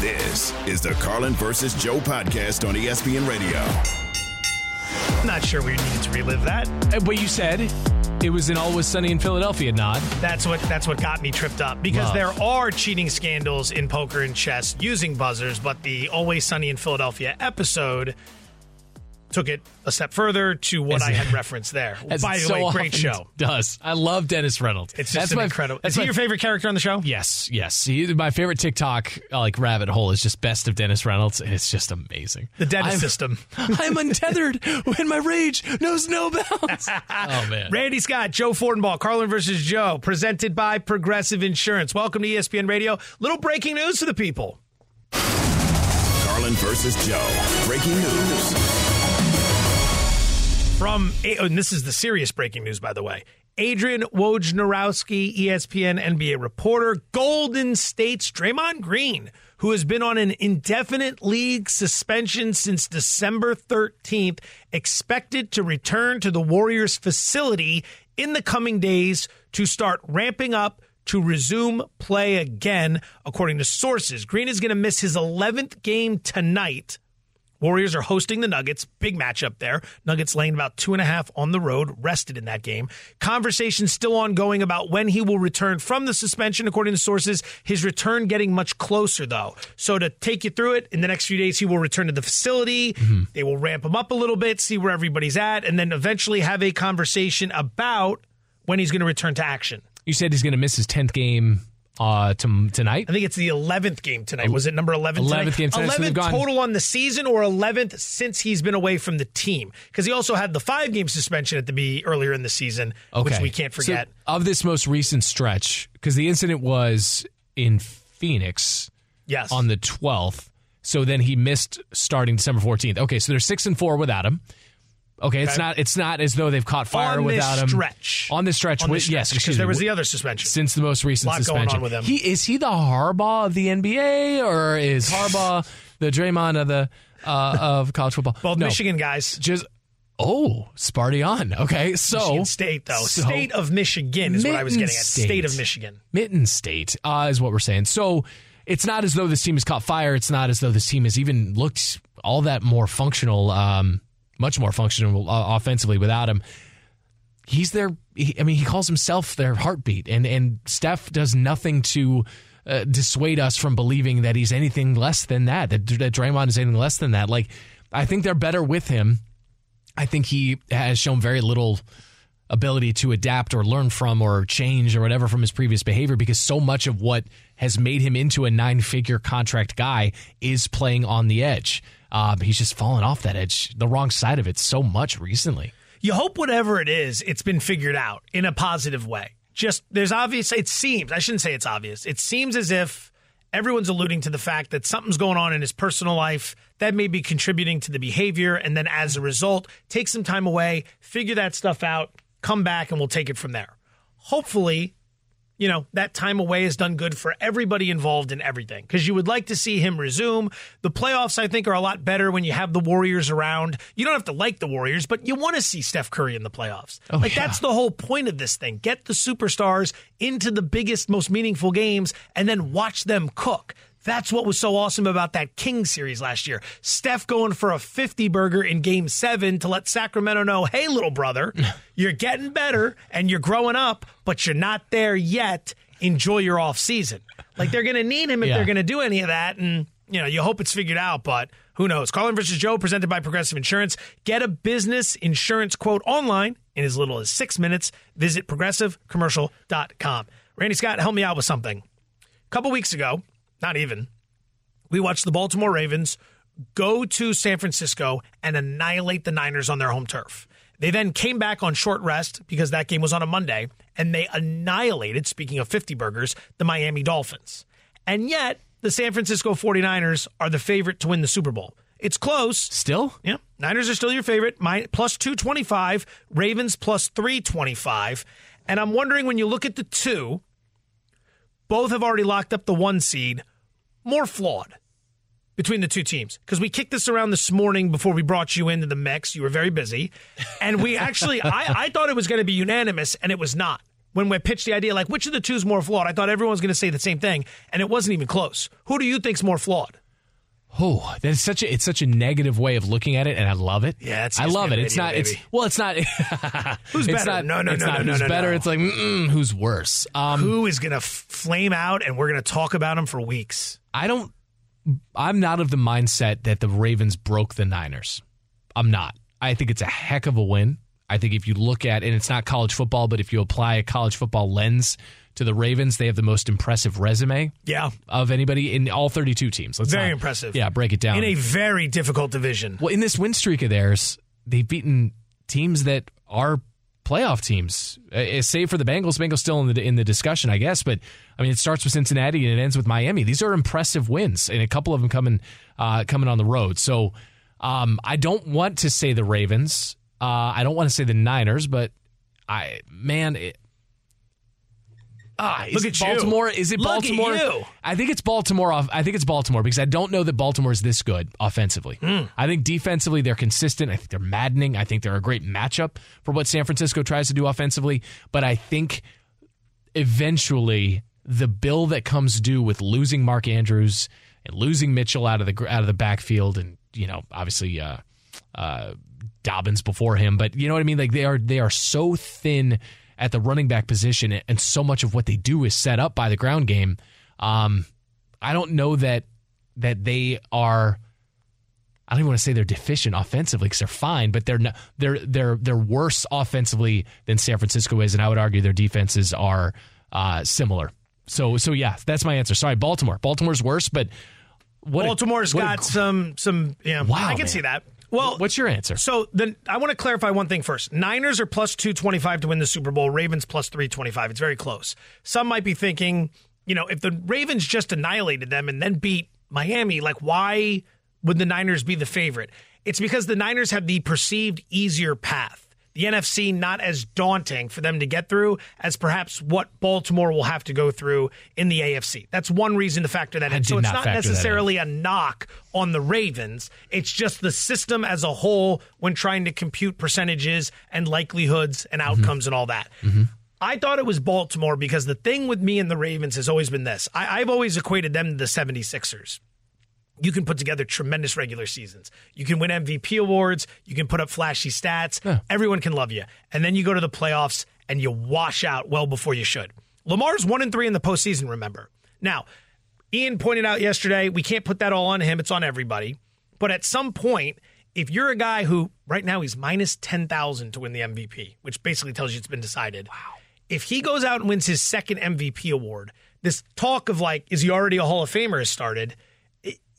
This is the Carlin versus Joe podcast on ESPN Radio. Not sure we needed to relive that. Uh, But you said it was an Always Sunny in Philadelphia nod. That's what that's what got me tripped up because Love. there are cheating scandals in poker and chess using buzzers, but the Always Sunny in Philadelphia episode took it a step further to what As- I had referenced there. As By the so way, great often show. Does I love Dennis Reynolds? It's just an my, incredible. That's Is he my, your favorite character on the show? Yes, yes. He, my favorite TikTok like rabbit hole is just best of Dennis Reynolds. It's just amazing. The dentist I'm- system. I'm untethered when my rage knows no bounds. oh man, Randy Scott, Joe Fortenbaugh, Carlin versus Joe, presented by Progressive Insurance. Welcome to ESPN Radio. Little breaking news for the people. Carlin versus Joe. Breaking news. From, oh, and this is the serious breaking news, by the way. Adrian Wojnarowski, ESPN NBA reporter, Golden State's Draymond Green, who has been on an indefinite league suspension since December 13th, expected to return to the Warriors facility in the coming days to start ramping up to resume play again, according to sources. Green is going to miss his 11th game tonight. Warriors are hosting the Nuggets. Big matchup there. Nuggets laying about two and a half on the road, rested in that game. Conversation still ongoing about when he will return from the suspension, according to sources. His return getting much closer, though. So to take you through it, in the next few days, he will return to the facility. Mm-hmm. They will ramp him up a little bit, see where everybody's at, and then eventually have a conversation about when he's going to return to action. you said he's going to miss his tenth game uh, to, tonight. I think it's the 11th game tonight. Was it number 11 tonight? 11th game tonight, 11th they've gone- total on the season or 11th since he's been away from the team? Because he also had the five game suspension at the be earlier in the season, which we can't So, forget. of this most recent stretch, because the incident was in Phoenix yes. on the 12th. So then he missed starting December 14th. Okay, so they're six and four without him. Okay, it's Okay. not it's not as though they've caught fire on without him. stretch. On this stretch, On with, this stretch, yes, because there was the other suspension. since the most recent suspension. on with him. He is he the Harbaugh of the NBA or is Harbaugh the Draymond of the uh, of college football? Both No, Michigan guys. Just oh, Sparty on. Okay, so Michigan State, though. so- State of Michigan is what I was getting at. State. State of Michigan. Mitten State uh, is what we're saying. So it's not as though this team has caught fire. It's not as though this team has even looked all that more functional, um, much more functional uh, offensively without him. He's their. He, I mean, he calls himself their heartbeat, and and Steph does nothing to. Uh, dissuade us from believing that he's anything less than that. That, that Draymond is anything less than that. Like, I think they're better with him. I think he has shown very little ability to adapt or learn from or change or whatever from his previous behavior because so much of what has made him into a nine figure contract guy is playing on the edge. Um, he's just fallen off that edge, the wrong side of it so much recently. You hope whatever it is, it's been figured out in a positive way. Just there's obvious. It seems I shouldn't say it's obvious. It seems as if everyone's alluding to the fact that something's going on in his personal life that may be contributing to the behavior, and then as a result, take some time away, figure that stuff out, come back, and we'll take it from there. Hopefully, you know, that time away has done good for everybody involved in everything because you would like to see him resume. The playoffs, I think, are a lot better when you have the Warriors around. You don't have to like the Warriors, but you want to see Steph Curry in the playoffs. Oh, like, yeah. that's the whole point of this thing. Get the superstars into the biggest, most meaningful games and then watch them cook. That's what was so awesome about that King series last year. Steph going for a 50 burger in game seven to let Sacramento know, hey, little brother, you're getting better and you're growing up, but you're not there yet. Enjoy your off season. Like they're going to need him if Yeah. they're going to do any of that. And, you know, you hope it's figured out, but who knows? Colin versus Joe presented by Progressive Insurance. Get a business insurance quote online in as little as six minutes. Visit progressivecommercial.com. Randy Scott, help me out with something. A couple weeks ago, not even, we watched the Baltimore Ravens go to San Francisco and annihilate the Niners on their home turf. They then came back on short rest because that game was on a Monday, and they annihilated, speaking of 50 burgers, the Miami Dolphins. And yet, the San Francisco 49ers are the favorite to win the Super Bowl. It's close. Still? Yeah. Niners are still your favorite. My, plus 225, Ravens plus 325. And I'm wondering when you look at the two, both have already locked up the one seed, more flawed between the two teams because we kicked this around this morning before we brought you into the mix. You were very busy, and we actually I, I thought it was going to be unanimous, and it was not. When we pitched the idea, like which of the two is more flawed, I thought everyone was going to say the same thing, and it wasn't even close. Who do you think's more flawed? Oh, that's such a it's such a negative way of looking at it, and I love it. Yeah, it's I love it. It's not. It's well, it's not. Who's it's better? Not, No, no, it's no, not no, no, who's no, better. no. It's like mm, who's worse. Um, Who is going to flame out, and we're going to talk about him for weeks? I don't. I'm not of the mindset that the Ravens broke the Niners. I'm not. I think it's a heck of a win. I think if you look at, and it's not college football, but if you apply a college football lens to the Ravens, they have the most impressive resume Yeah, of anybody in all 32 teams. Let's Very not- impressive. Yeah, break it down. in a very difficult division. Well, in this win streak of theirs, they've beaten teams that are playoff teams. Uh, save for the Bengals, Bengals still in the in the discussion, I guess. But I mean, it starts with Cincinnati and it ends with Miami. These are impressive wins, and a couple of them coming uh, coming on the road. So um, I don't want to say the Ravens. Uh, I don't want to say the Niners, but I man. It, Ah, is Look at you. Baltimore? Is it Look Baltimore? you. I think it's Baltimore. Off, I think it's Baltimore because I don't know that Baltimore is this good offensively. Hmm. I think defensively they're consistent. I think they're maddening. I think they're a great matchup for what San Francisco tries to do offensively. But I think eventually the bill that comes due with losing Mark Andrews and losing Mitchell out of the out of the backfield, and you know obviously uh, uh, Dobbins before him, but you know what I mean. Like they are they are so thin at the running back position, and so much of what they do is set up by the ground game. Um, I don't know that that they are. I don't even want to say they're deficient offensively because they're fine, but they're not, they're they're they're worse offensively than San Francisco is, and I would argue their defenses are uh, similar. So so yeah, that's my answer. Sorry, Baltimore. Baltimore's worse, but what a- Baltimore's what a- got some some. Yeah, Wow, I can man. see that. Well, What's your answer? So then I want to clarify one thing first. Niners are plus 225 to win the Super Bowl, Ravens plus 325. It's very close. Some might be thinking, you know, if the Ravens just annihilated them and then beat Miami, like why would the Niners be the favorite? It's because the Niners have the perceived easier path. The NFC not as daunting for them to get through as perhaps what Baltimore will have to go through in the AFC. That's one reason to factor that I in. So it's not not factor that in. necessarily a knock on the Ravens. It's just the system as a whole when trying to compute percentages and likelihoods and Mm-hmm. outcomes and all that. I thought it was Baltimore because the thing with me and the Ravens has always been this. I, I've always equated them to the 76ers. You can put together tremendous regular seasons. You can win MVP awards. You can put up flashy stats. Everyone can love you. And then you go to the playoffs and you wash out well before you should. Lamar's one and three in the postseason, remember. Now, Ian pointed out yesterday, we can't put that all on him. It's on everybody. But at some point, if you're a guy who right now he's minus 10,000 to win the MVP, which basically tells you it's been decided. Wow. If he goes out and wins his second MVP award, this talk of like, is he already a Hall of Famer has started.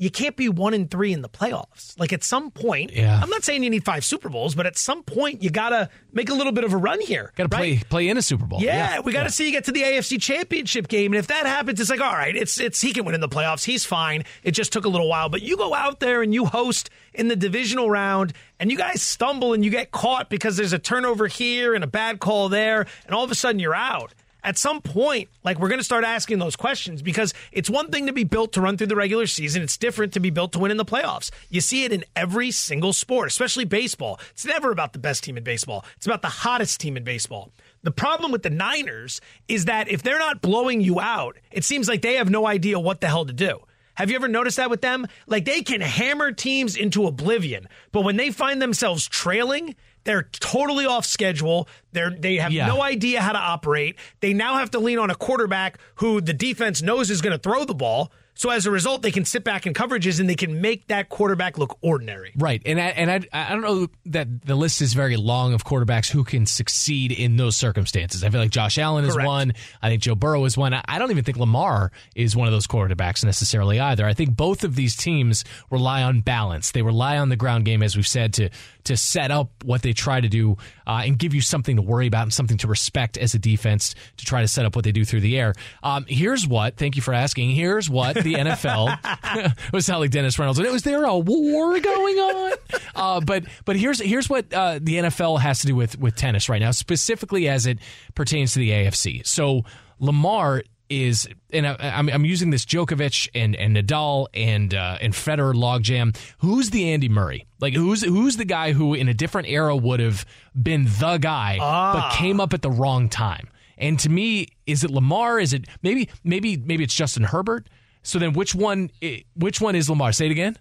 You can't be one and three in the playoffs. Like at some point, Yeah. I'm not saying you need five Super Bowls, but at some point you gotta make a little bit of a run here. Got to right? play play in a Super Bowl. Yeah, we got to see you get to the AFC Championship game, and if that happens, it's like, all right, it's it's he can win in the playoffs. He's fine. It just took a little while, but you go out there and you host in the divisional round, and you guys stumble and you get caught because there's a turnover here and a bad call there, and all of a sudden you're out. At some point, like we're going to start asking those questions because it's one thing to be built to run through the regular season. It's different to be built to win in the playoffs. You see it in every single sport, especially baseball. It's never about the best team in baseball. It's about the hottest team in baseball. The problem with the Niners is that if they're not blowing you out, it seems like they have no idea what the hell to do. Have you ever noticed that with them? Like they can hammer teams into oblivion, but when they find themselves trailing, they're totally off schedule. They're they have Yeah. no idea how to operate. They now have to lean on a quarterback who the defense knows is going to throw the ball. So as a result, they can sit back in coverages and they can make that quarterback look ordinary. Right, and I, and I, I don't know that the list is very long of quarterbacks who can succeed in those circumstances. I feel like Josh Allen is Correct. one. I think Joe Burrow is one. I don't even think Lamar is one of those quarterbacks necessarily either. I think both of these teams rely on balance. They rely on the ground game, as we've said, to to set up what they try to do uh, and give you something to worry about and something to respect as a defense to try to set up what they do through the air. Um, here's what. Thank you for asking. Here's what the NFL. was not like Dennis Reynolds. And it was there a war going on? Uh, but but here's here's what uh, the NFL has to do with with tennis right now, specifically as it pertains to the AFC. So Lamar is, and I, I'm, I'm using this Djokovic and and Nadal and uh, and Federer logjam. Who's the Andy Murray? Like who's who's the guy who in a different era would have been the guy, but came up at the wrong time? And to me, is it Lamar? Is it maybe maybe maybe it's Justin Herbert? So then, which one? Which one is Lamar? Say it again,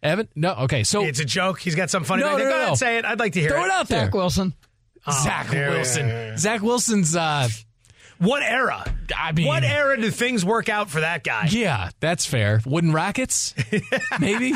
Evan. No, okay. So It's a joke. He's got some funny. No, to no, Go no, ahead, no. say it. I'd like to hear it. throw it. it out there. Zach Wilson. Zach yeah, yeah, Wilson. yeah, yeah. Zach Wilson's. Uh, What era? I mean, what era did things work out for that guy? Yeah, that's fair. Wooden rackets, maybe.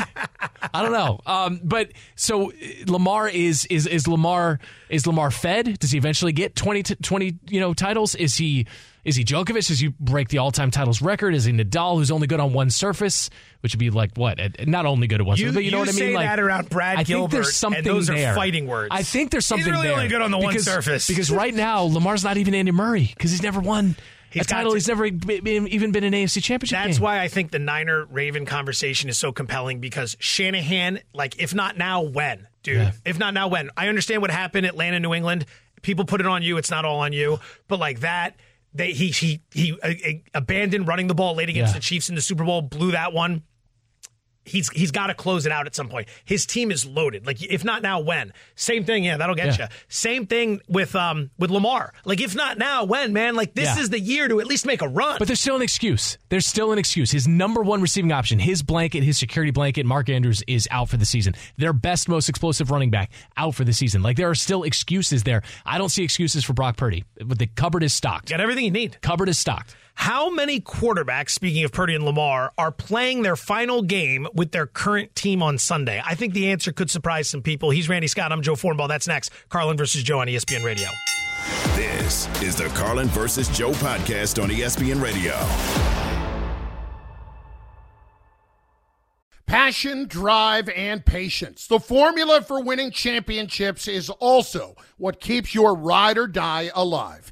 I don't know. Um, but so Lamar is is is Lamar is Lamar fed? Does he eventually get 20, t- 20 you know titles? Is he is he Djokovic? Does he break the all time titles record? Is he Nadal, who's only good on one surface, which would be like what? Not only good at one You, surface, but you know what I mean. Like that around Brad I Gilbert, think there's something and those there. are fighting words. I think there's something He's really there. only good on the one surface. because right now Lamar's not even Andy Murray because he's never won. He's a title. to- He's never been, even been an AFC championship. That's game. why I think the Niner Raven conversation is so compelling because Shanahan, like, if not now, when, dude? Yeah. If not now, when? I understand what happened, Atlanta, New England. People put it on you. It's not all on you. But like that, they he he he uh, uh, abandoned running the ball late against Yeah. the Chiefs in the Super Bowl, blew that one. He's he's got to close it out at some point. His team is loaded. Like if not now, when? Same thing. Yeah, that'll get Yeah. you. Same thing with um with Lamar. Like if not now, when? Man, like this Yeah. is the year to at least make a run. But there's still an excuse. There's still an excuse. His number one receiving option, his blanket, his security blanket, Mark Andrews is out for the season. Their best, most explosive running back out for the season. Like there are still excuses there. I don't see excuses for Brock Purdy. But the cupboard is stocked. got everything you need. Cupboard is stocked. How many quarterbacks, speaking of Purdy and Lamar, are playing their final game with their current team on Sunday? I think the answer could surprise some people. He's Randy Scott. I'm Joe Fortenbaugh. That's next. Carlin versus Joe on ESPN Radio. This is the Carlin versus Joe podcast on ESPN Radio. Passion, drive, and patience. The formula for winning championships is also what keeps your ride or die alive.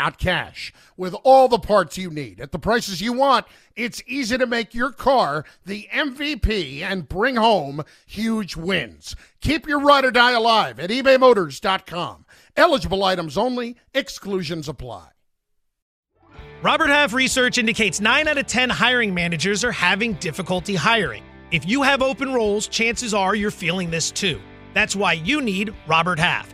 cash. With all the parts you need at the prices you want, it's easy to make your car the MVP and bring home huge wins. Keep your ride or die alive at ebaymotors.com. Eligible items only, exclusions apply. Robert Half research indicates 9 out of 10 hiring managers are having difficulty hiring. If you have open roles, chances are you're feeling this too. That's why you need Robert Half.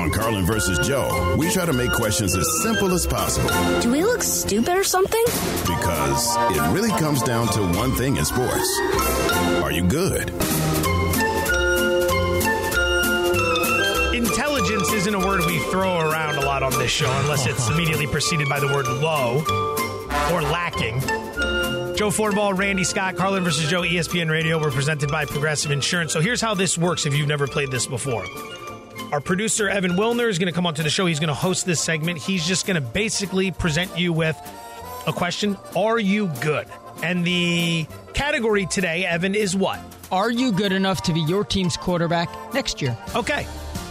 On Carlin versus Joe, we try to make questions as simple as possible Do we look stupid or something? because it really comes down to one thing in sports. Are you good? Intelligence isn't a word we throw around a lot on this show unless it's immediately preceded by the word low or lacking. Joe Fortenbaugh, Randy Scott, Carlin versus Joe, ESPN Radio. We're presented by Progressive Insurance. So here's how this works if you've never played this before. Our producer, Evan Wilner, is going to come onto the show. He's going to host this segment. He's just going to basically present you with a question Are you good? And the category today, Evan, is what? Are you good enough to be your team's quarterback next year? Okay.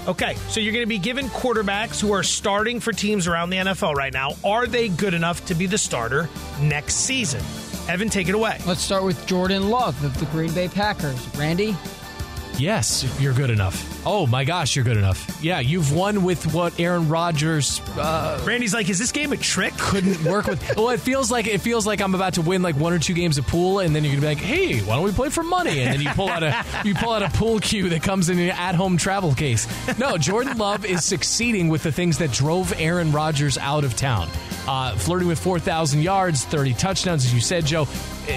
Okay. So you're going to be given quarterbacks who are starting for teams around the NFL right now. Are they good enough to be the starter next season? Evan, take it away. Let's start with Jordan Love of the Green Bay Packers. Randy? Yes, you're good enough. Oh my gosh, you're good enough. Yeah, you've won with what Aaron Rodgers uh, Randy's like, is this game a trick? couldn't work with. Well, it feels like it feels like I'm about to win like one or two games of pool, and then you're gonna be like, "Hey, why don't we play for money?" And then you pull out a you pull out a pool cue that comes in an at-home travel case. No, Jordan Love is succeeding with the things that drove Aaron Rodgers out of town. Uh, flirting with 4,000 yards, 30 touchdowns, as you said, Joe.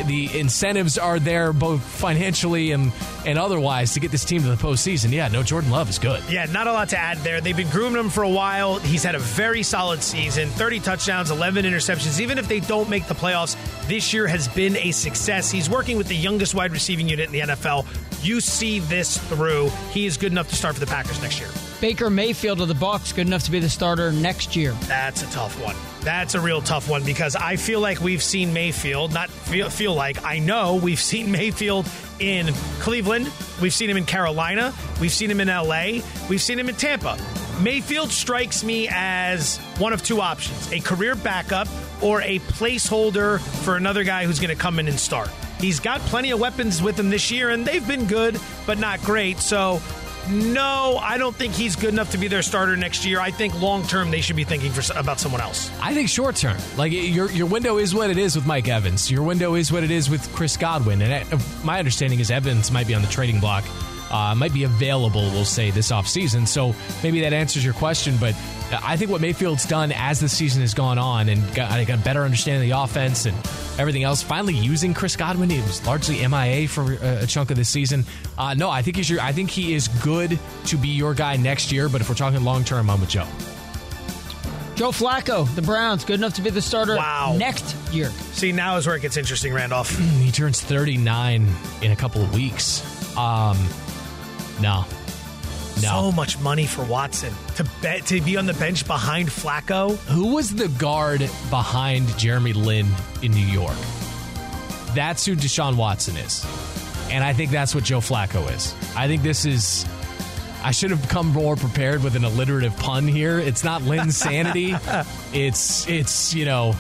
The incentives are there both financially and and otherwise to get this team to the postseason. Yeah, no, Jordan Love is good. Yeah, not a lot to add there. They've been grooming him for a while. He's had a very solid season 30 touchdowns, 11 interceptions. Even if they don't make the playoffs, this year has been a success. He's working with the youngest wide receiving unit in the NFL. You see this through. He is good enough to start for the Packers next year. Baker Mayfield of the Bucks, good enough to be the starter next year. That's a tough one. That's a real tough one because I feel like we've seen Mayfield, not feel, feel like, I know we've seen Mayfield in Cleveland, we've seen him in Carolina, we've seen him in LA, we've seen him in Tampa. Mayfield strikes me as one of two options a career backup or a placeholder for another guy who's going to come in and start. He's got plenty of weapons with him this year, and they've been good, but not great. So, no, I don't think he's good enough to be their starter next year. I think long term they should be thinking for, about someone else. I think short term, like your your window is what it is with Mike Evans. Your window is what it is with Chris Godwin. And uh, my understanding is Evans might be on the trading block, uh, might be available. We'll say this offseason. So maybe that answers your question. But I think what Mayfield's done as the season has gone on and got, I got a better understanding of the offense and everything else. Finally using Chris Godwin, he was largely MIA for a, a chunk of this season. Uh, no, I think he's your, I think he is good to be your guy next year. But if we're talking long term, I'm with Joe. Joe Flacco, the Browns, good enough to be the starter Wow. next year. See, now is where it gets interesting, Randolph. He turns 39 in a couple of weeks. Um, no. No. So much money for Watson to bet to be on the bench behind Flacco. Who was the guard behind Jeremy Lin in New York? That's who Deshaun Watson is. And I think that's what Joe Flacco is. I think this is. I should have come more prepared with an alliterative pun here. It's not Lin's sanity. It's it's you know,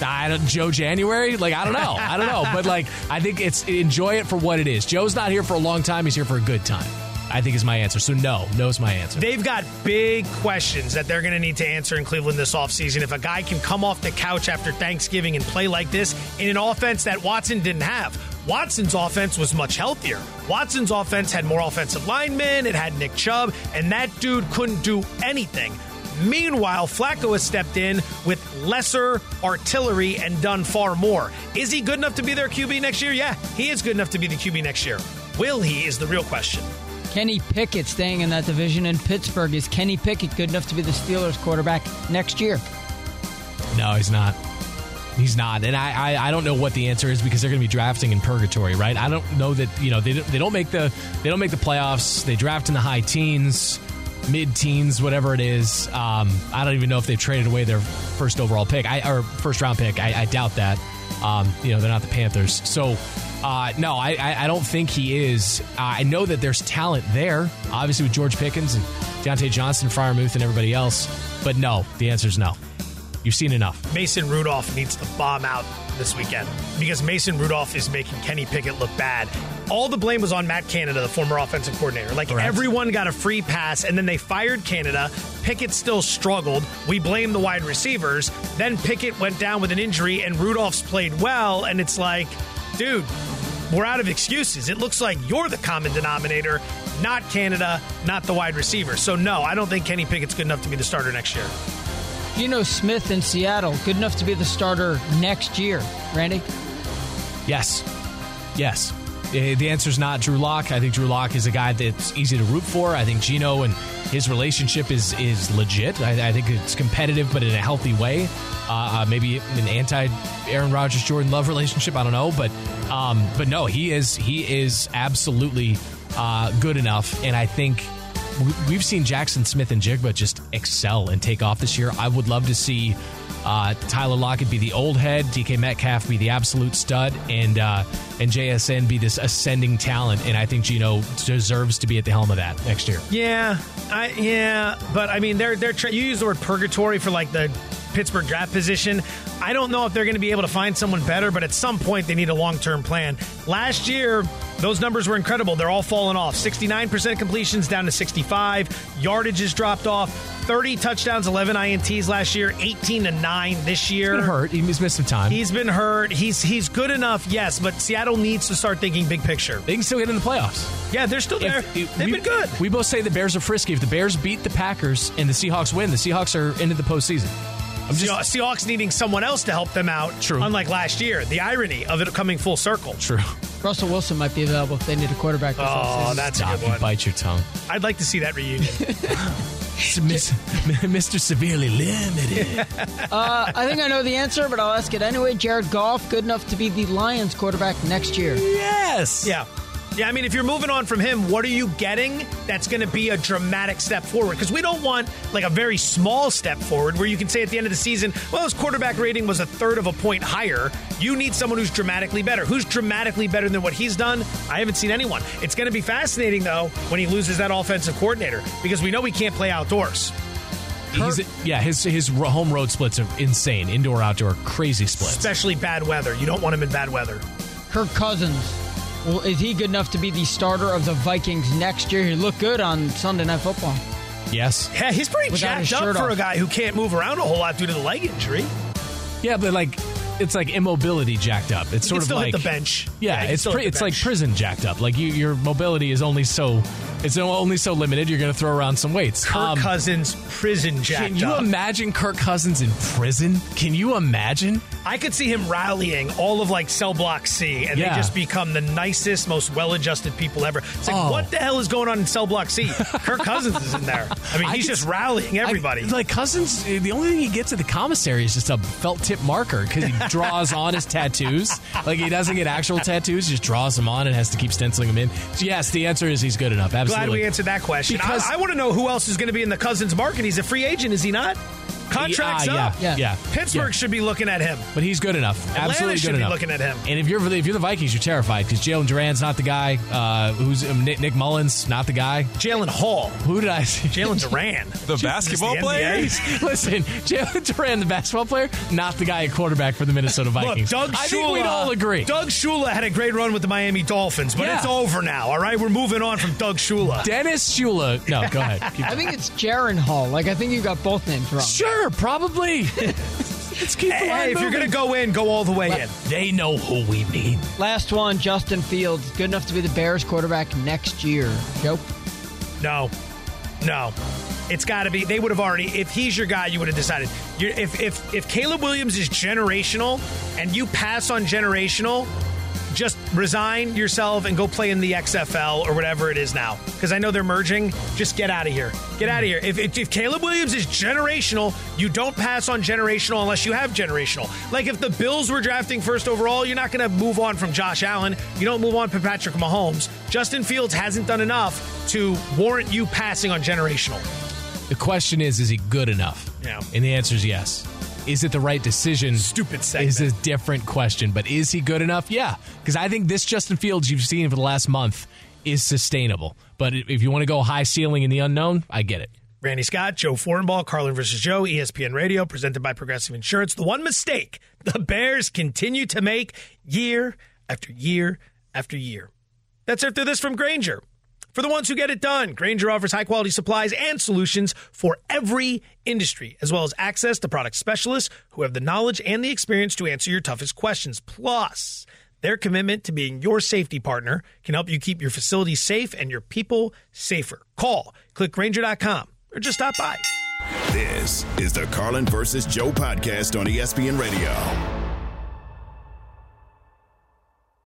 I don't, Joe January. Like I don't know, I don't know, but like I think it's enjoy it for what it is. Joe's not here for a long time. He's here for a good time. I think is my answer. So no, no is my answer. They've got big questions that they're going to need to answer in Cleveland this offseason. If a guy can come off the couch after Thanksgiving and play like this in an offense that Watson didn't have. Watson's offense was much healthier. Watson's offense had more offensive linemen, it had Nick Chubb, and that dude couldn't do anything. Meanwhile, Flacco has stepped in with lesser artillery and done far more. Is he good enough to be their QB next year? Yeah, he is good enough to be the QB next year. Will he is the real question. Kenny Pickett staying in that division in Pittsburgh. Is Kenny Pickett good enough to be the Steelers quarterback next year? No, he's not. He's not, and I, I, I don't know what the answer is because they're going to be drafting in purgatory, right? I don't know that you know they don't, they don't make the they don't make the playoffs. They draft in the high teens, mid teens, whatever it is. Um, I don't even know if they've traded away their first overall pick, I, or first round pick. I, I doubt that. Um, you know, they're not the Panthers, so. Uh, no, I, I, I don't think he is. Uh, I know that there's talent there, obviously with George Pickens and Diontae Johnson, Freiermuth, and everybody else. But no, the answer is no. You've seen enough. Mason Rudolph needs to bomb out this weekend because Mason Rudolph is making Kenny Pickett look bad. All the blame was on Matt Canada, the former offensive coordinator. Like Correct. everyone got a free pass and then they fired Canada. Pickett still struggled. We blame the wide receivers. Then Pickett went down with an injury and Rudolph's played well. And it's like, dude, we're out of excuses. It looks like you're the common denominator, not Canada, not the wide receiver. So, no, I don't think Kenny Pickett's good enough to be the starter next year. Geno Smith in Seattle, good enough to be the starter next year. Randy? Yes. Yes. Eh, The answer is not Drew Lock. I think Drew Lock is a guy that's easy to root for. I think Geno and his relationship is is legit. I, I think it's competitive, but in a healthy way. Uh, uh, maybe an anti Aaron Rodgers Jordan Love relationship. I don't know, but um, but no, he is he is absolutely uh, good enough, and I think we- we've seen Jaxon Smith-Njigba just excel and take off this year. I would love to see uh, Tyler Lockett be the old head, DK Metcalf be the absolute stud, and uh, and JSN be this ascending talent. And I think Geno deserves to be at the helm of that next year. Yeah, I, yeah, but I mean, they're they're tra- you use the word purgatory for like the Pittsburgh draft position. I don't know if they're going to be able to find someone better, but at some point they need a long term plan. Last year, those numbers were incredible. They're all falling off. 69% completions down to 65. Yardage has dropped off. 30 touchdowns, 11 INTs last year, 18 to 9 this year. Been hurt. He's missed some time. He's been hurt. He's he's good enough, yes, but Seattle needs to start thinking big picture. They can still get in the playoffs. Yeah, they're still there. If- They've we- been good. We both say the Bears are frisky. If the Bears beat the Packers and the Seahawks win, the Seahawks are into the postseason. I'm just Seahawks Seahawks needing someone else to help them out. True. Unlike last year, the irony of it coming full circle. true. Russell Wilson might be available if they need a quarterback. This Oh, offseason. that's a Stop. good You one. bite your tongue. I'd like to see that reunion. Miss- Mr. Severely Limited. Uh, I think I know the answer, but I'll ask it anyway. Jared Goff, good enough to be the Lions quarterback next year. yes. yeah. Yeah, I mean, if you're moving on from him, what are you getting that's going to be a dramatic step forward? Because we don't want like a very small step forward where you can say at the end of the season, well, his quarterback rating was a third of a point higher. You need someone who's dramatically better. Who's dramatically better than what he's done? I haven't seen anyone. It's going to be fascinating, though, when he loses that offensive coordinator because we know he can't play outdoors. He's, yeah, his his home road splits are insane. Indoor, outdoor, crazy splits. especially bad weather. You don't want him in bad weather. Kirk Cousins. Well, is he good enough to be the starter of the Vikings next year? He looked good on Sunday Night Football. Yes. Yeah, he's pretty Without his jacked up shirt for off. a guy who can't move around a whole lot due to the leg injury. Yeah, but like it's like immobility jacked up. It's He sort of like hit the bench. Yeah, can it's still pri- hit it's like prison jacked up. Like you, your mobility is only so it's only so limited. You're going to throw around some weights. Kirk Um, Cousins prison jacked up. Can you up. imagine Kirk Cousins in prison? Can you imagine? I could see him rallying all of like cell block C, and Yeah. they just become the nicest, most well-adjusted people ever. It's like, Oh. what the hell is going on in cell block C? Kirk Cousins is in there. I mean, I he's could just rallying everybody. I- like Cousins, the only thing he gets at the commissary is just a felt tip marker because he draws on his tattoos. Like he doesn't get actual tattoos, he just draws them on and has to keep stenciling them in. So yes, the answer is he's good enough. Absolutely. Glad we answered that question. Because- I, I want to know who else is going to be in the Cousins market. He's a free agent, is he not? Contracts Ah, up. yeah, yeah, Pittsburgh yeah. should be looking at him. But he's good enough. Absolutely should good be enough. looking at him. And if you're if you're the Vikings, you're terrified because Jalen Duren's not the guy. Uh, who's um, Nick, Nick Mullens not the guy. Jalen Hall. Who did I see? Jalen Duren. The basketball the player? Listen, Jalen Duren, the basketball player, not the guy at quarterback for the Minnesota Look, Vikings. Doug I Shula. think we'd all agree. Doug Shula had a great run with the Miami Dolphins, but Yeah. it's over now. All right, we're moving on from Doug Shula. Dennis Shula. No, go ahead. Keep I think it's Jaren Hall. Like, I think you got both names wrong. Sure, probably. Let's keep the Hey, line hey, if you're going to go in, go all the way in. They know who we mean. Last one, Justin Fields. Good enough to be the Bears quarterback next year. Joe? No, no. It's got to be. They would have already. If he's your guy, you would have decided. You're, if if if Caleb Williams is generational, and you pass on generational, just resign yourself and go play in the XFL or whatever it is now. Because I know they're merging. Just get out of here. Get out of here. If, if, if Caleb Williams is generational, you don't pass on generational unless you have generational. Like if the Bills were drafting first overall, you're not going to move on from Josh Allen. You don't move on from Patrick Mahomes. Justin Fields hasn't done enough to warrant you passing on generational. The question is, is he good enough? Yeah. And the answer is yes. Is it the right decision? Stupid segment. Is a different question, but is he good enough? Yeah, because I think this Justin Fields you've seen for the last month is sustainable. But if you want to go high ceiling in the unknown, I get it. Randy Scott, Joe Fortenbaugh, Carlin versus Joe, ESPN Radio, presented by Progressive Insurance. The one mistake the Bears continue to make year after year after year. That's after this from Grainger. For the ones who get it done, Grainger offers high quality supplies and solutions for every industry, as well as access to product specialists who have the knowledge and the experience to answer your toughest questions. Plus, their commitment to being your safety partner can help you keep your facility safe and your people safer. Call, click Grainger.com, or just stop by. This is the Carlin versus Joe podcast on ESPN Radio.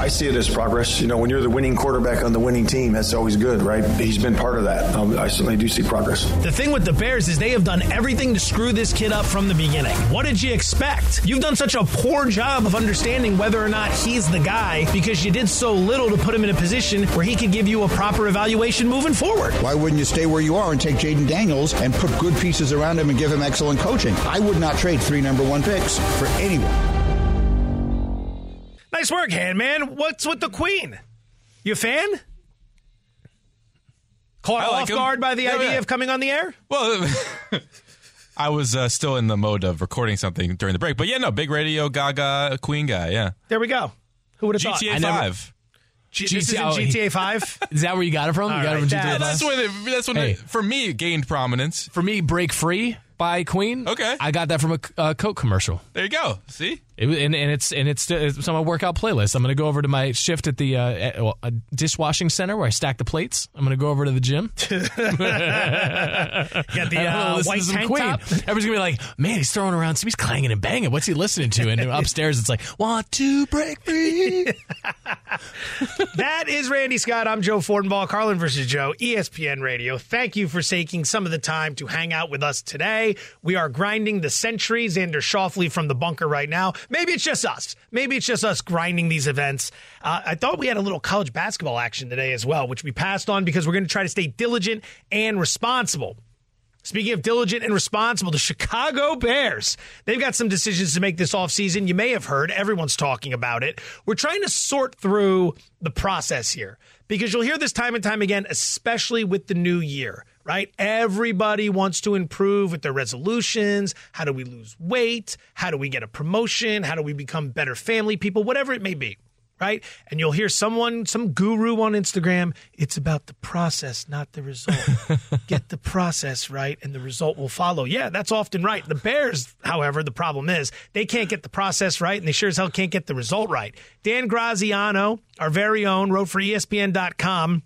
I see it as progress. You know, when you're the winning quarterback on the winning team, that's always good, right? He's been part of that. Um, I certainly do see progress. The thing with the Bears is they have done everything to screw this kid up from the beginning. What did you expect? You've done such a poor job of understanding whether or not he's the guy because you did so little to put him in a position where he could give you a proper evaluation moving forward. Why wouldn't you stay where you are and take Jayden Daniels and put good pieces around him and give him excellent coaching? I would not trade three number one picks for anyone. Nice work, Handman. What's with the Queen? You a fan? Caught I like off him. guard by the Yeah, idea yeah. of coming on the air? Well, I was uh, still in the mode of recording something during the break, but yeah, no, big radio, Gaga, Queen guy, yeah. There we go. Who would have thought? GTA I never- Five. G- this is in GTA GTA 5? Is that where you got it from? All you got right, it from that- GTA Yeah, that's when it, that's when Hey. it, for me it gained prominence. For me, Break Free by Queen. Okay. I got that from a uh, Coke commercial. There you go. See, It, and, and it's and it's, it's on my workout playlist. I'm going to go over to my shift at the uh, at- well, a dishwashing center where I stack the plates. I'm going to go over to the gym. Got the And I'm gonna uh, white to tank Queen. top. Everyone's gonna be like, "Man, he's throwing around, he's clanging and banging. What's he listening to?" And upstairs, it's like, "Want to break free?" That is Randy Scott. I'm Joe Fortenbaugh. Carlin versus Joe, ESPN Radio. Thank you for taking some of the time to hang out with us today. We are grinding the century. Xander Schauffele from the bunker right now. Maybe it's just us. Maybe it's just us grinding these events. Uh, I thought we had a little college basketball action today as well, which we passed on because we're going to try to stay diligent and responsible. Speaking of diligent and responsible, the Chicago Bears, they've got some decisions to make this offseason. You may have heard, everyone's talking about it. We're trying to sort through the process here because you'll hear this time and time again, especially with the new year, right? Everybody wants to improve with their resolutions. How do we lose weight? How do we get a promotion? How do we become better family people? Whatever it may be right? And you'll hear someone, some guru on Instagram, it's about the process, not the result. Get the process right, and the result will follow. Yeah, that's often right. The Bears, however, the problem is they can't get the process right, and they sure as hell can't get the result right. Dan Graziano, our very own, wrote for ESPN.com.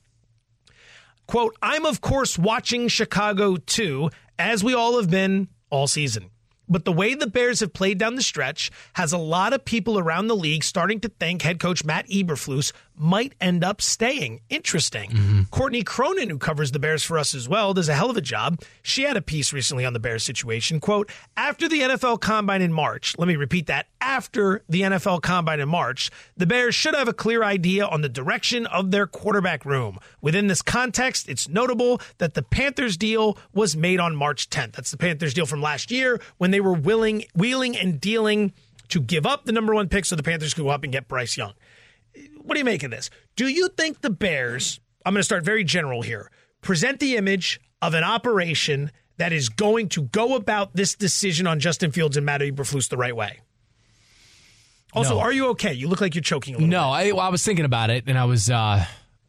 Quote, I'm of course watching Chicago too, as we all have been all season. But the way the Bears have played down the stretch has a lot of people around the league starting to think head coach Matt Eberflus might end up staying. Interesting. Mm-hmm. Courtney Cronin, who covers the Bears for us as well, does a hell of a job. She had a piece recently on the Bears situation. Quote, after the NFL combine in March, let me repeat that, after the NFL combine in March, the Bears should have a clear idea on the direction of their quarterback room. Within this context, it's notable that the Panthers deal was made on March 10th. That's the Panthers deal from last year when they were willing, wheeling and dealing to give up the number one pick so the Panthers could go up and get Bryce Young. What do you make of this? Do you think the Bears, I'm going to start very general here, present the image of an operation that is going to go about this decision on Justin Fields and Matt Eberflus the right way? Also, No. are you okay? You look like you're choking a little. No, I, well, I was thinking about it, and I was, uh,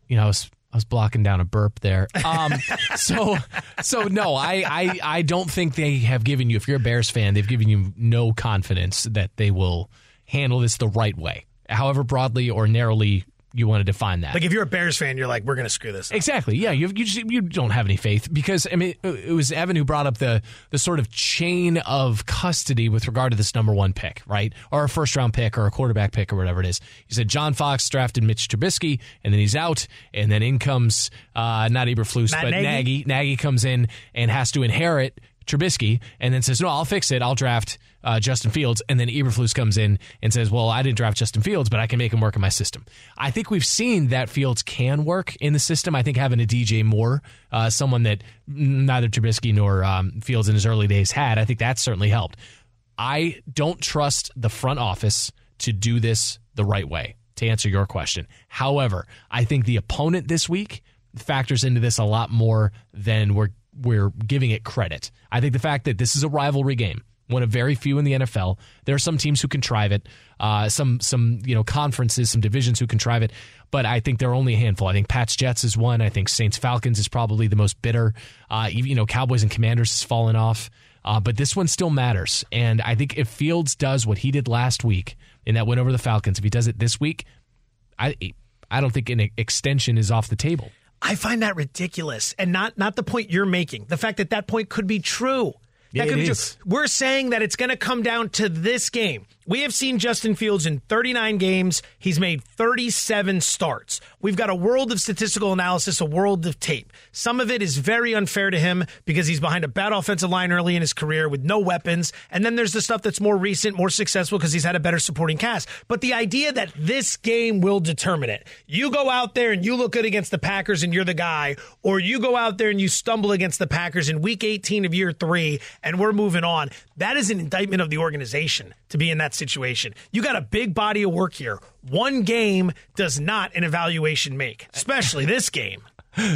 you know, I was I was blocking down a burp there. Um, so, so no, I, I I don't think they have given you. If you're a Bears fan, they've given you no confidence that they will handle this the right way, however broadly or narrowly you want to define that. Like if you're a Bears fan, you're like, we're going to screw this. Up. Exactly. Yeah, you you, just, you don't have any faith because I mean it was Evan who brought up the the sort of chain of custody with regard to this number one pick, right, or a first round pick or a quarterback pick or whatever it is. He said John Fox drafted Mitch Trubisky and then he's out, and then in comes uh, not Eberflus Matt but Nagy. Nagy. Nagy comes in and has to inherit Trubisky, and then says, "No, I'll fix it. I'll draft uh, Justin Fields." And then Eberflus comes in and says, "Well, I didn't draft Justin Fields, but I can make him work in my system." I think we've seen that Fields can work in the system. I think having a DJ Moore, uh, someone that neither Trubisky nor um, Fields in his early days had, I think that certainly helped. I don't trust the front office to do this the right way. To answer your question, however, I think the opponent this week factors into this a lot more than we're we're giving it credit. I think the fact that this is a rivalry game, one of very few in the NFL. There are some teams who contrive it, uh, some some you know conferences, some divisions who contrive it, but I think there are only a handful. I think Pats Jets is one. I think Saints Falcons is probably the most bitter. Uh, you know, Cowboys and Commanders has fallen off, uh, but this one still matters. And I think if Fields does what he did last week in that win over the Falcons, if he does it this week, I I don't think an extension is off the table. I find that ridiculous, and not not the point you're making. The fact that that point could be true. That Yeah, could it be is. true. We're saying that it's going to come down to this game. We have seen Justin Fields in 39 games. He's made 37 starts. We've got a world of statistical analysis, a world of tape. Some of it is very unfair to him because he's behind a bad offensive line early in his career with no weapons. And then there's the stuff that's more recent, more successful because he's had a better supporting cast. But the idea that this game will determine it. You go out there and you look good against the Packers and you're the guy, or you go out there and you stumble against the Packers in week 18 of year three and we're moving on. That is an indictment of the organization to be in that situation. You got a big body of work here. One game does not an evaluation make, especially this game.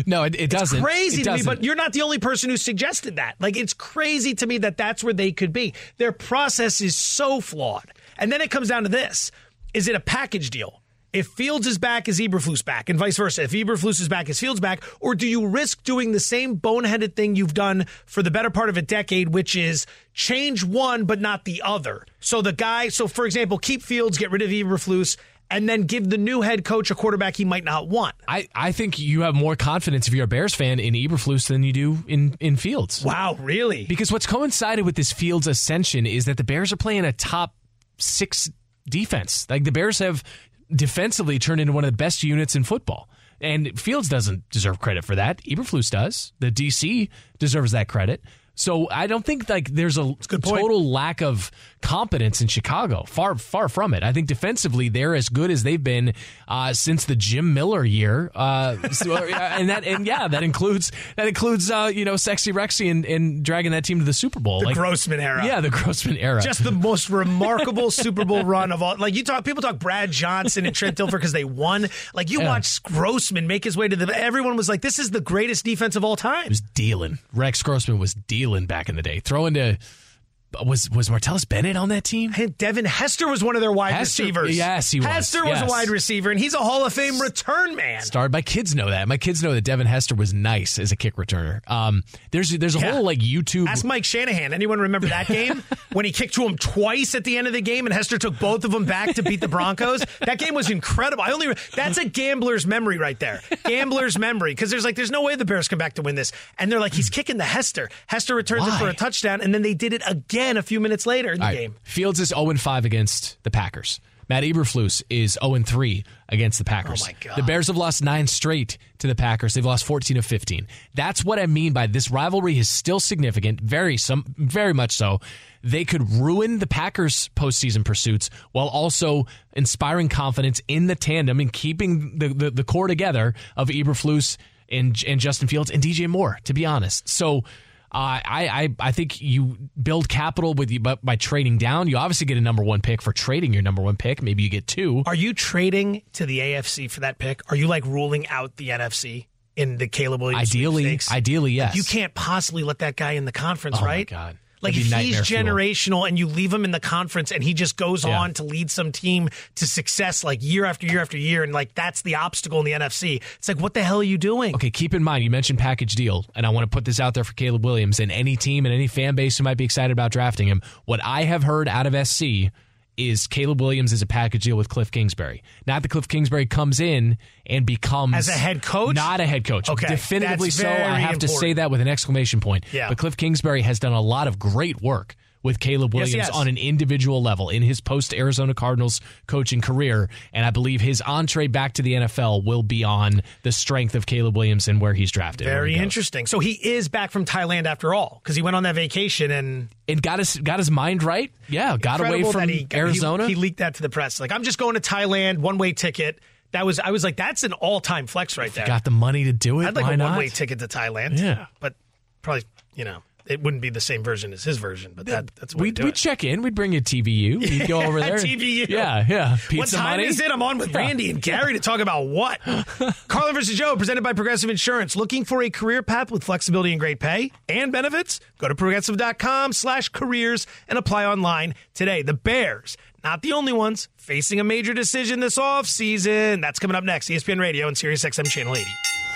No, it, it doesn't. It's Crazy It to me, doesn't. but you're not the only person who suggested that. Like, it's crazy to me that that's where they could be. Their process is so flawed. And then it comes down to this is it a package deal? If Fields is back, is Eberflus back, and vice versa? If Eberflus is back, is Fields back? Or do you risk doing the same boneheaded thing you've done for the better part of a decade, which is change one but not the other? So the guy, so for example, keep Fields, get rid of Eberflus, and then give the new head coach a quarterback he might not want. I, I think you have more confidence if you're a Bears fan in Eberflus than you do in, in Fields. Wow, really? Because what's coincided with this Fields ascension is that the Bears are playing a top six defense. Like the Bears have defensively turned into one of the best units in football. And Fields doesn't deserve credit for that. Eberflus does. The DC deserves that credit. So I don't think like there's a total lack of competence in Chicago. Far, far from it. I think defensively they're as good as they've been uh, since the Jim Miller year. Uh, so, uh, and that, and yeah, that includes that includes uh, you know sexy Rexy and, and dragging that team to the Super Bowl. The Grossman era. Yeah, the Grossman era. Just the most remarkable Super Bowl run of all. Like you talk, people talk Brad Johnson and Trent Dilfer because they won. Like you Yeah. watch Grossman make his way to the. Everyone was like, "This is the greatest defense of all time." was dealing. Rex Grossman was dealing back in the day. Throwing to was was Martellus Bennett on that team? Devin Hester was one of their wide Hester- receivers. yes, he was. Hester was a wide receiver, and he's a Hall of Fame return man. Started. My kids know that. My kids know that Devin Hester was nice as a kick returner. Um, there's there's a Yeah. whole like YouTube. Ask Mike Shanahan. Anyone remember that game when he kicked to him twice at the end of the game, and Hester took both of them back to beat the Broncos? That game was incredible. I only that's a gambler's memory right there. Gambler's memory because there's like there's no way the Bears come back to win this, and they're like he's kicking the Hester. Hester returns it for a touchdown, and then they did it again a few minutes later in the right. game. Fields is 0 5 against the Packers. Matt Eberflus is 0 3 against the Packers. Oh, my God. The Bears have lost nine straight to the Packers. They've lost 14 of 15. That's what I mean by this rivalry is still significant, very some very much so. They could ruin the Packers postseason pursuits while also inspiring confidence in the tandem and keeping the, the, the core together of Eberflus and, and Justin Fields and DJ Moore, to be honest. So uh, I, I I think you build capital with you, but by trading down, you obviously get a number one pick for trading your number one pick. Maybe you get two. Are you trading to the AFC for that pick? Are you like ruling out the NFC in the Caleb Williams? Ideally, ideally, yes. You can't possibly let that guy in the conference, Oh, my right? God. Like if he's nightmare fuel. generational and you leave him in the conference and he just goes Yeah. on to lead some team to success like year after year after year and like that's the obstacle in the NFC. It's like what the hell are you doing? Okay, keep in mind you mentioned package deal, and I want to put this out there for Caleb Williams and any team and any fan base who might be excited about drafting him. What I have heard out of SC is Caleb Williams is a package deal with Cliff Kingsbury. Not that Cliff Kingsbury comes in and becomes As a head coach? Not a head coach. Okay, definitively so. I have to say that with an exclamation point. Yeah. But Cliff Kingsbury has done a lot of great work with Caleb Williams yes. on an individual level in his post Arizona Cardinals coaching career. And I believe his entree back to the NFL will be on the strength of Caleb Williams and where he's drafted. Very interesting. So he is back from Thailand after all because he went on that vacation and And got his got his mind right. Yeah, got away from he- Arizona. He, he leaked that to the press. Like I'm just going to Thailand, one way ticket. That was I was like that's an all time flex right there. got the money to do it. I'd like Why a one way ticket to Thailand. Yeah. but probably you know it wouldn't be the same version as his version, but that, that's what we We'd, do. we'd check in. We'd bring you TVU. We'd go over there. TVU. Yeah, yeah. Pizza what time money. is it? I'm on with Randy and Gary to talk about what? Carlin versus Joe, presented by Progressive Insurance. Looking for a career path with flexibility and great pay and benefits? Go to progressive.com slash careers and apply online today. The Bears, not the only ones, facing a major decision this offseason. That's coming up next. ESPN Radio and Sirius XM Channel 80.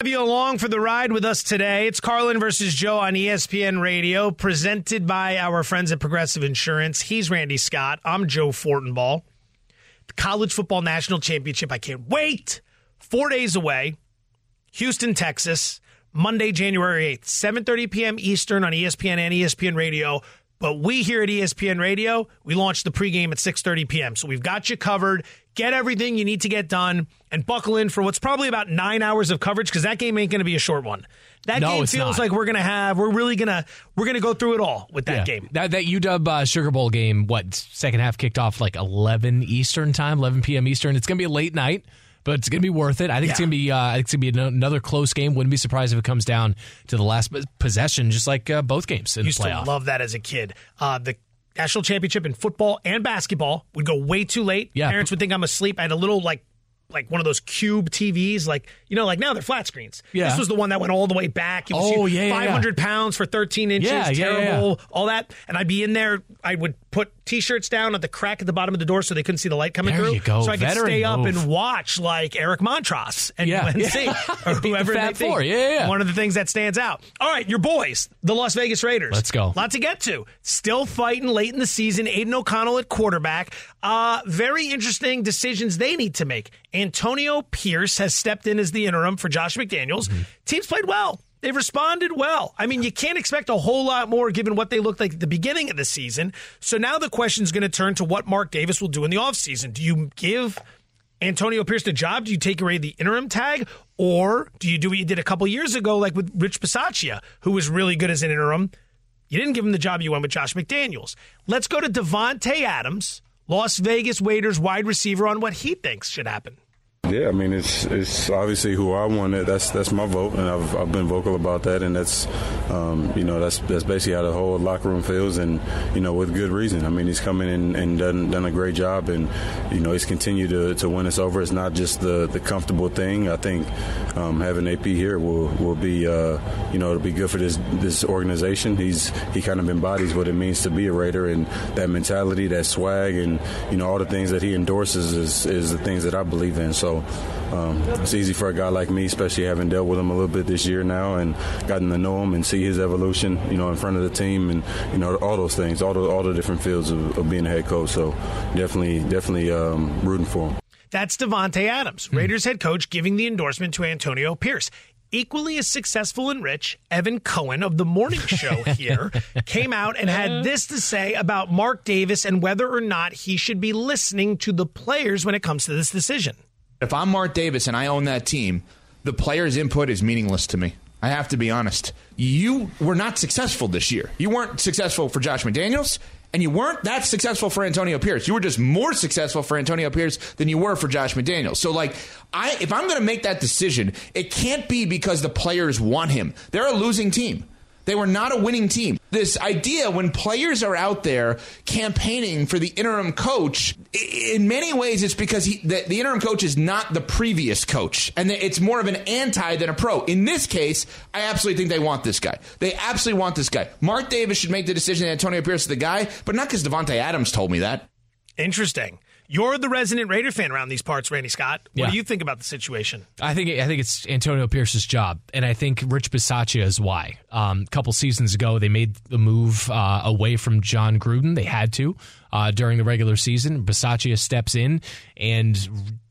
Have you along for the ride with us today? It's Carlin versus Joe on ESPN Radio, presented by our friends at Progressive Insurance. He's Randy Scott. I'm Joe Fortenbaugh. The College Football National Championship. I can't wait. Four days away. Houston, Texas. Monday, January 8th, 7:30 p.m. Eastern on ESPN and ESPN Radio. But we here at ESPN Radio, we launched the pregame at 6:30 p.m. So we've got you covered. Get everything you need to get done and buckle in for what's probably about nine hours of coverage because that game ain't going to be a short one. That No, game feels not. like we're going to have. We're really going to we're going to go through it all with that Yeah. game. That that UW uh, Sugar Bowl game, what second half kicked off like 11 Eastern time, 11 p.m. Eastern. It's gonna be a late night, but it's gonna be worth it. I think it's gonna be. Uh, I think it's gonna be another close game. Wouldn't be surprised if it comes down to the last possession, just like uh, both games in used the to playoff. love that as a kid. Uh, the national championship in football and basketball would go way too late. Yeah. Parents would think I'm asleep. I had a little like like one of those cube TVs, like you know, like now they're flat screens. Yeah. This was the one that went all the way back. It was Oh, yeah, yeah, yeah. 500 pounds for 13 inches. Yeah, yeah, yeah, terrible. All that, and I'd be in there. I would put t-shirts down at the crack at the bottom of the door so they couldn't see the light coming There through. you go. So I could Veteran stay up and watch like Eric Montross and Yeah, UNC yeah. or the whoever Fab they. Four. Yeah, yeah, yeah. One of the things that stands out. All right, your boys, the Las Vegas Raiders. Let's go. Lot to get to. Still fighting late in the season. Aidan O'Connell at quarterback. Uh, very interesting decisions they need to make. Antonio Pierce has stepped in as the interim for Josh McDaniels. Mm-hmm. Teams played well. They've responded well. I mean, you can't expect a whole lot more given what they looked like at the beginning of the season. So now the question is going to turn to what Mark Davis will do in the offseason. Do you give Antonio Pierce the job? Do you take away the interim tag? Or do you do what you did a couple years ago, like with Rich Bisaccia, who was really good as an interim? You didn't give him the job you went with Josh McDaniels. Let's go to Davante Adams, Las Vegas Raiders wide receiver, on what he thinks should happen. Yeah, I mean it's it's obviously who I wanted. That's that's my vote, and I've, I've been vocal about that, and that's um, you know that's that's basically how the whole locker room feels, and you know with good reason. I mean he's come in and, and done done a great job, and you know he's continued to, to win us over. It's not just the, the comfortable thing. I think um, having AP here will will be uh, you know it'll be good for this this organization. He's he kind of embodies what it means to be a Raider, and that mentality, that swag, and you know all the things that he endorses is is the things that I believe in. So. Um, it's easy for a guy like me, especially having dealt with him a little bit this year now and gotten to know him and see his evolution, you know, in front of the team and you know all those things, all the all the different fields of, of being a head coach. So definitely, definitely um, rooting for him. That's Davante Adams, Raiders head coach, giving the endorsement to Antonio Pierce. Equally as successful and rich, Evan Cohen of the morning show here came out and had this to say about Mark Davis and whether or not he should be listening to the players when it comes to this decision. If I'm Mark Davis and I own that team, the player's input is meaningless to me. I have to be honest. You were not successful this year. You weren't successful for Josh McDaniels, and you weren't that successful for Antonio Pierce. You were just more successful for Antonio Pierce than you were for Josh McDaniels. So, like, I if I'm going to make that decision, it can't be because the players want him. They're a losing team. They were not a winning team. This idea when players are out there campaigning for the interim coach, in many ways it's because he, the, the, interim coach is not the previous coach. And it's more of an anti than a pro. In this case, I absolutely think they want this guy. They absolutely want this guy. Mark Davis should make the decision that Antonio Pierce is the guy, but not because Davante Adams told me that. Interesting. You're the resident Raider fan around these parts, Randy Scott. What Yeah. do you think about the situation? I think I think it's Antonio Pierce's job, and I think Rich Bisaccia is why. Um, a couple seasons ago, they made the move uh, away from Jon Gruden. They had to uh, during the regular season. Bisaccia steps in and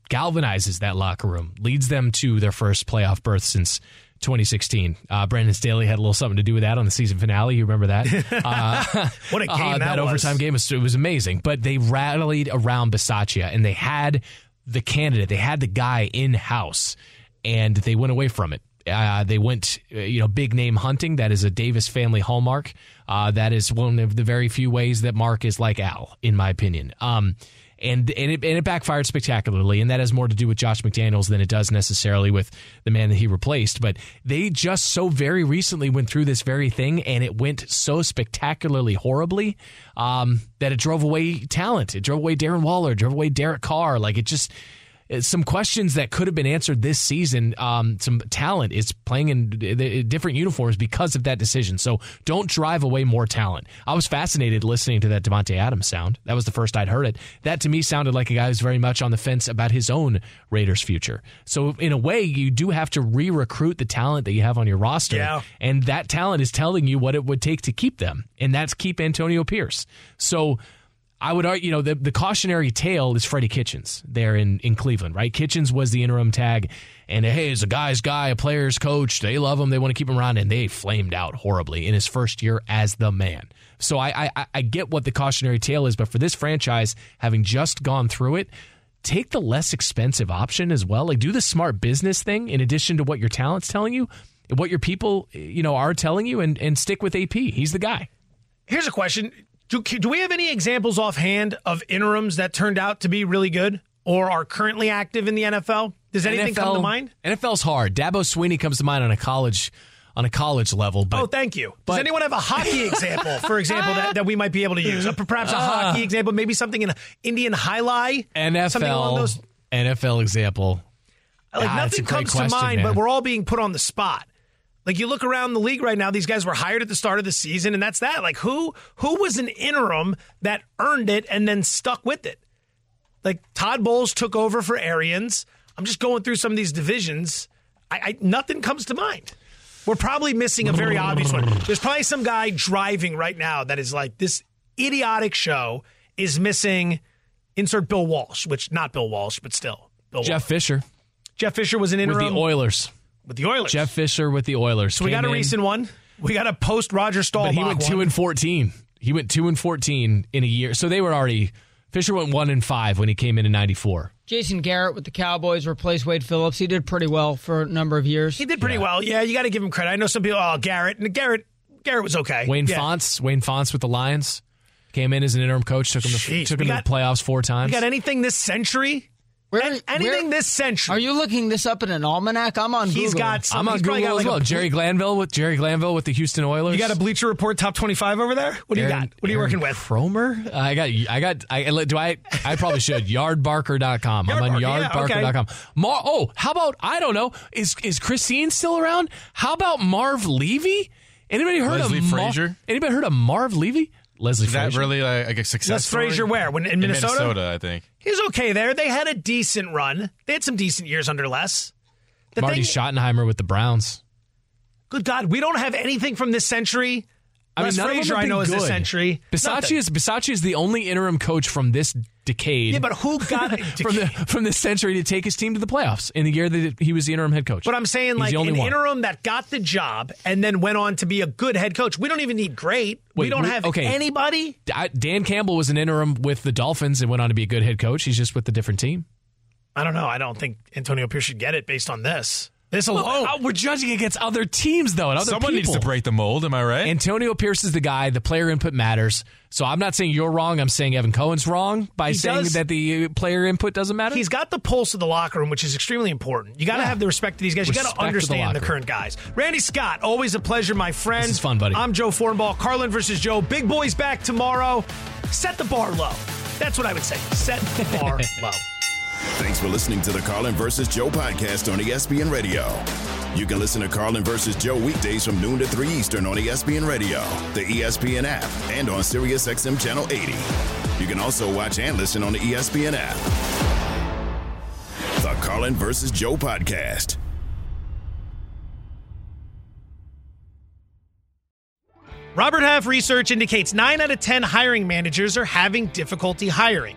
galvanizes that locker room, leads them to their first playoff berth since 2016. Uh, Brandon Staley had a little something to do with that on the season finale. You remember that? Uh, What a game uh, that was. overtime game was, it was amazing. But they rallied around Bisaccia and they had the candidate, they had the guy in house, and they went away from it. Uh, they went, uh, you know, big name hunting. That is a Davis family hallmark. Uh, that is one of the very few ways that Mark is like Al, in my opinion. Um, and and it, and it backfired spectacularly, and that has more to do with Josh McDaniels than it does necessarily with the man that he replaced. But they just so very recently went through this very thing, and it went so spectacularly horribly um, that it drove away talent. It drove away Darren Waller, drove away Derek Carr. Like it just some questions that could have been answered this season. Um, some talent is playing in different uniforms because of that decision. So don't drive away more talent. I was fascinated listening to that Davante Adams sound. That was the first I'd heard it. That to me sounded like a guy who's very much on the fence about his own Raiders future. So in a way, you do have to re-recruit the talent that you have on your roster, Yeah. and that talent is telling you what it would take to keep them, and that's keep Antonio Pierce. So. I would argue, you know, the, the cautionary tale is Freddie Kitchens there in, in Cleveland, right? Kitchens was the interim tag, and hey, he's a guy's guy, a player's coach. They love him, they want to keep him around, and they flamed out horribly in his first year as the man. So I, I, I get what the cautionary tale is, but for this franchise, having just gone through it, take the less expensive option as well. Like do the smart business thing in addition to what your talent's telling you, what your people, you know, are telling you, and, and stick with AP. He's the guy. Here's a question: do, do we have any examples offhand of interims that turned out to be really good or are currently active in the NFL? Does anything come to mind? NFL's hard. Dabo Swinney comes to mind on a college on a college level. But oh, thank you. Does anyone have a hockey example, for example, that, that we might be able to use? Uh, perhaps a Ah. hockey example, maybe something in Indian highlight, something along NFL those. NFL example. Like Ah, nothing comes question, to mind, man. but we're all being put on the spot. Like you look around the league right now, these guys were hired at the start of the season, and that's that. Like who who was an interim that earned it and then stuck with it? Like Todd Bowles took over for Arians. I'm just going through some of these divisions. I, I nothing comes to mind. We're probably missing a very obvious one. There's probably some guy driving right now that is like this idiotic show is missing. Insert Bill Walsh, which not Bill Walsh, but still Bill Jeff Walsh. Fisher Jeff Fisher was an interim with the Oilers. With the Oilers. Jeff Fisher with the Oilers. so we got a in, recent one. We got a post Roger Staubach but he went two one. and fourteen. He went two and fourteen in a year. So they were already. Fisher went one and five when he came in in '94. Jason Garrett with the Cowboys replaced Wade Phillips. He did pretty well for a number of years. He did pretty well. Yeah, you got to give him credit. I know some people. Oh, Garrett. And Garrett. Garrett was okay. Wayne yeah. Fontes. Wayne Fontes with the Lions came in as an interim coach. Took him to, took him got- to the playoffs four You times. got anything this century? Where- An- anything where- this century? Are you looking this up in an almanac? I'm on He's Google. got some. I'm on Google got as well. a- Jerry Glanville with Jerry Glanville with the Houston Oilers. You got a Bleacher Report top twenty-five over there. What do you got? What are you Aaron working with? Cromer? I got I got I do I I probably should yardbarker.com. I'm on Yardbarker, yeah, okay. yardbarker.com. Mar- oh, how about I don't know. Is is Christine still around? How about Marv Levy? Anybody heard Leslie of Mar- Frazier? Anybody heard of Marv Levy? Leslie Is that Frazier. really like, like a success Les story? Frazier where? When- in Minnesota? Minnesota, I think. He was okay there. They had a decent run. They had some decent years under Les. The Marty thing- Schottenheimer with the Browns. Good God, we don't have anything from this century. I mean, Les none of Frazier, I know, is this century. Nothing. is Bisaccia is the only interim coach from this decade. Yeah, but who got from the from this century to take his team to the playoffs in the year that he was the interim head coach. But I'm saying, He's like, the only an one. interim that got the job and then went on to be a good head coach. We don't even need great. we don't have okay. anybody. Dan Campbell was an interim with the Dolphins and went on to be a good head coach. He's just with a different team. I don't know. I don't think Antonio Pierce should get it based on this. This alone. Well, uh, we're judging against other teams, though, and other Someone people. needs to break the mold. Am I right? Antonio Pierce is the guy. The player input matters. So I'm not saying you're wrong. I'm saying Evan Cohen's wrong by He saying does- that the player input doesn't matter. He's got the pulse of the locker room, which is extremely important. You got to Yeah. have the respect to these guys. You got to to the understand the, current guys. Randy Scott, always a pleasure, my friend. This is fun, buddy. I'm Joe Fortenbaugh. Carlin versus Joe. Big boys back tomorrow. Set the bar low. That's what I would say. Set the bar low. Thanks for listening to the Carlin versus Joe podcast on ESPN Radio. You can listen to Carlin versus Joe weekdays from noon to 3 Eastern on ESPN Radio, the ESPN app, and on SiriusXM Channel 80. You can also watch and listen on the ESPN app. The Carlin versus Joe podcast. Robert Half research indicates 9 out of 10 hiring managers are having difficulty hiring.